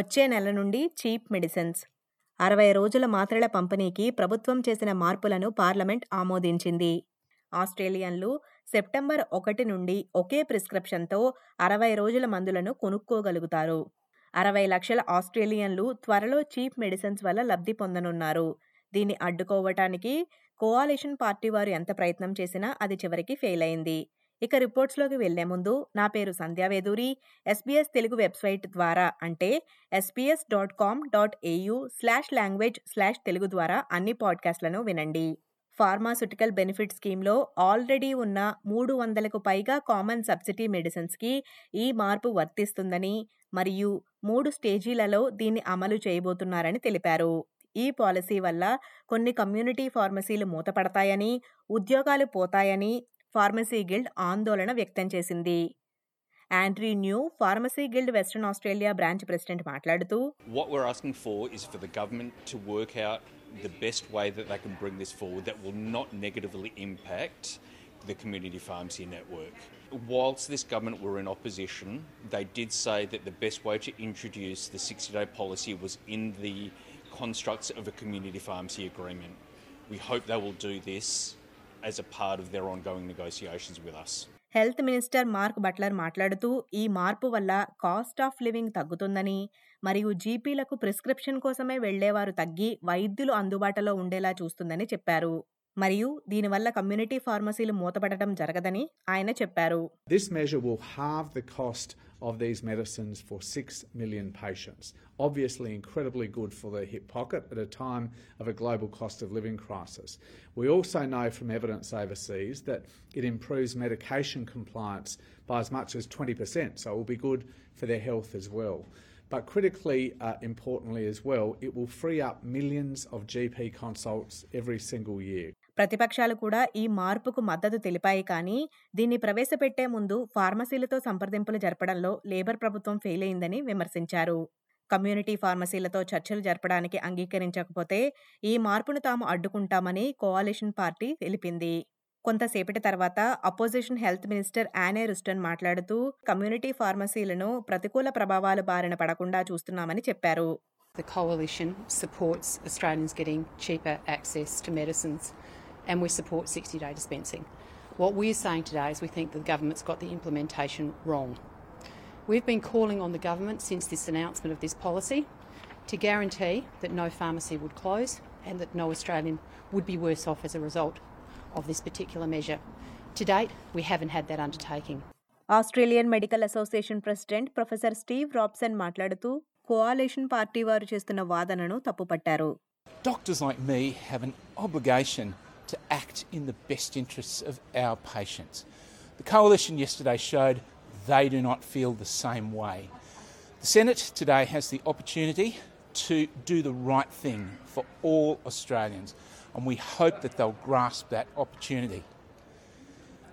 వచ్చే నెల నుండి చీప్ మెడిసిన్స్. అరవై రోజుల మాత్రల పంపిణీకి ప్రభుత్వం చేసిన మార్పులను పార్లమెంట్ ఆమోదించింది. ఆస్ట్రేలియన్లు సెప్టెంబర్ ఒకటి నుండి ఒకే ప్రిస్క్రిప్షన్తో అరవై రోజుల మందులను కొనుక్కోగలుగుతారు. అరవై లక్షల ఆస్ట్రేలియన్లు త్వరలో చీప్ మెడిసిన్స్ వల్ల లబ్ధి పొందనున్నారు. దీన్ని అడ్డుకోవటానికి కోఆలిషన్ పార్టీ వారు ఎంత ప్రయత్నం చేసినా అది చివరికి ఫెయిల్ అయింది ఇక రిపోర్ట్స్లోకి వెళ్ళే ముందు నా పేరు సంధ్యావేదూరి ఎస్బీఎస్ తెలుగు వెబ్సైట్ ద్వారా అంటే SBS dot com dot AU slash language slash Telugu ద్వారా అన్ని పాడ్కాస్ట్లను వినండి. ఫార్మాస్యూటికల్ బెనిఫిట్ స్కీమ్లో ఆల్రెడీ ఉన్న మూడు వందలకు పైగా కామన్ సబ్సిడీ మెడిసిన్స్కి ఈ మార్పు వర్తిస్తుందని మరియు మూడు స్టేజీలలో దీన్ని అమలు చేయబోతున్నారని తెలిపారు. ఈ పాలసీ వల్ల కొన్ని కమ్యూనిటీ ఫార్మసీలు మూతపడతాయని ఉద్యోగాలు పోతాయని Pharmacy Guild on గిల్డ్ ఆందోళన వ్యక్తం చేసింది Andrew Ngeow, Pharmacy Guild Western Australia branch president మాట్లాడుతూ What we're asking for is for the government to work out the best way that they can bring this forward that will not negatively impact the community pharmacy network. Whilst this government were in opposition, they did say that the best way to introduce the 60 day policy was in the constructs of a community pharmacy agreement. We hope they will do this as a part of their ongoing negotiations with us. Health minister Mark Butler మాట్లాడుతూ ఈ మార్పు వల్ల cost of living తగ్గుతుందని మరియు జీపీలకు prescription కోసమే వెళ్ళేవారు తగ్గి వైద్యులు అందుబాటులో ఉండేలా చూస్తుందని చెప్పారు మరియు దీనివల్ల కమ్యూనిటీ ఫార్మసీలు మూతపడటం జరగదని ఆయన చెప్పారు This measure will halve the cost of these medicines for 6 million patients. Obviously, incredibly good for the hip pocket at a time of a global cost of living crisis. We also know from evidence overseas that it improves medication compliance by as much as 20%, so it will be good for their health as well. But critically uh, importantly as well, it will free up millions of GP consults every single year. ప్రతిపక్షాలు కూడా ఈ మార్పుకు మద్దతు తెలిపాయి. కానీ దీన్ని ప్రవేశపెట్టే ముందు ఫార్మసీలతో సంప్రదింపులు జరపడంలో లేబర్ ప్రభుత్వం ఫెయిల్ అయిందని విమర్శించారు. కమ్యూనిటీ ఫార్మసీలతో చర్చలు జరపడానికి అంగీకరించకపోతే ఈ మార్పును తాము అడ్డుకుంటామని కోఆలిషన్ పార్టీ తెలిపింది. కొంతసేపటి తర్వాత opposition health minister Anne Ruston మాట్లాడుతూ కమ్యూనిటీ ఫార్మసీలను ప్రతికూల ప్రభావాలు బారిన పడకుండా చూస్తున్నామని చెప్పారు. The coalition supports Australians getting cheaper access to medicines. and we support 60 day dispensing. What we're saying today is we think the government's got the implementation wrong. We've been calling on the government since this announcement of this policy to guarantee that no pharmacy would close and that no Australian would be worse off as a result of this particular measure. To date, we haven't had that undertaking. Australian medical association president professor Steve Robson మాట్లాడుతూ coalition party వారు చేస్తున్న వాదనను తప్పుపట్టారు Doctors like me have an obligation to act in the best interests of our patients. The Coalition yesterday showed they do not feel the same way. The Senate today has the opportunity to do the right thing for all Australians, and we hope that they'll grasp that opportunity.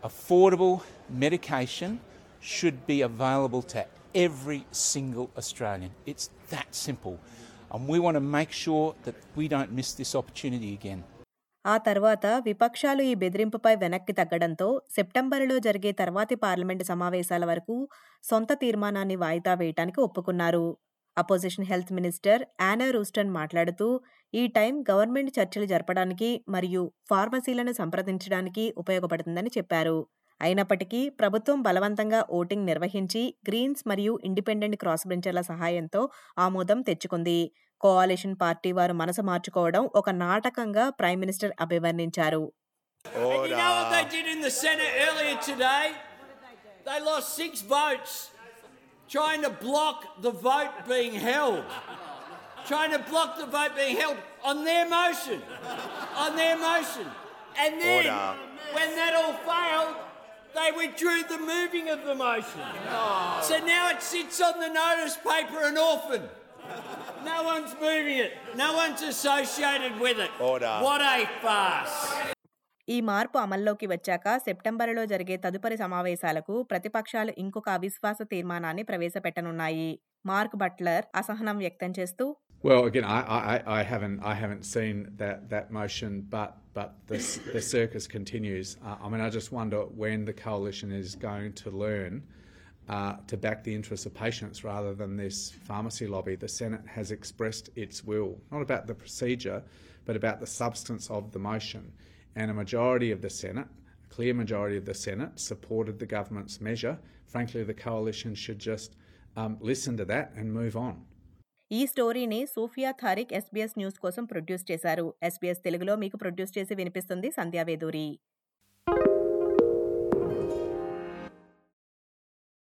Affordable medication should be available to every single Australian. It's that simple. And we want to make sure that we don't miss this opportunity again. ఆ తర్వాత విపక్షాలు ఈ బెదిరింపుపై వెనక్కి తగ్గడంతో సెప్టెంబరులో జరిగే తర్వాతి parliament సమావేశాల వరకు సొంత తీర్మానాన్ని వాయిదా వేయటానికి ఒప్పుకున్నారు. అపోజిషన్ హెల్త్ మినిస్టర్ యానా రూస్టన్ మాట్లాడుతూ ఈ టైం గవర్నమెంట్ చర్చలు జరపడానికి మరియు ఫార్మసీలను సంప్రదించడానికి ఉపయోగపడుతుందని చెప్పారు. అయినప్పటికీ ప్రభుత్వం బలవంతంగా ఓటింగ్ నిర్వహించి గ్రీన్స్ మరియు ఇండిపెండెంట్ క్రాస్ బెంచర్ల సహాయంతో ఆమోదం తెచ్చుకుంది. కోఆలిషన్ పార్టీ వారు మనసు మార్చుకోవడం ఒక నాటకంగా ప్రైమ్ మినిస్టర్ అభివర్ణించారు And you know what they did in the Senate earlier today? They lost six votes trying to block the vote being held. Trying to block the vote being held on their motion. On their motion. And then, when that all failed, they withdrew the moving of the motion. So now it sits on the notice paper an orphan. No one's moving it. No one's associated with it. What a farce. ఈ మార్పు అమల్లోకి వచ్చాక సెప్టెంబరులో జరిగే తదుపరి సమావేశాలకు ప్రతిపక్షాలు ఇంకొక అవిశ్వాస తీర్మానాన్ని ప్రవేశపెట్టనున్నాయి మార్క్ బట్లర్ అసహనం వ్యక్తం చేస్తూ Well, again, I, I, I haven't I haven't seen that, that motion, but but the, the circus continues. Uh, I mean, I just wonder when the coalition is going to learn uh, to back the interests of patients rather than this pharmacy lobby. The Senate has expressed its will, not about the procedure, but about the substance of the motion. And a majority of the Senate, a clear majority of the Senate, supported the government's measure. Frankly, the coalition should just um, listen to that and move on. ఈ స్టోరీని Sophia Thariq SBS news కోసం produce చేశారు SBS తెలుగులో మీకు produce చేసి వినిపిస్తుంది సంధ్యావేదూరి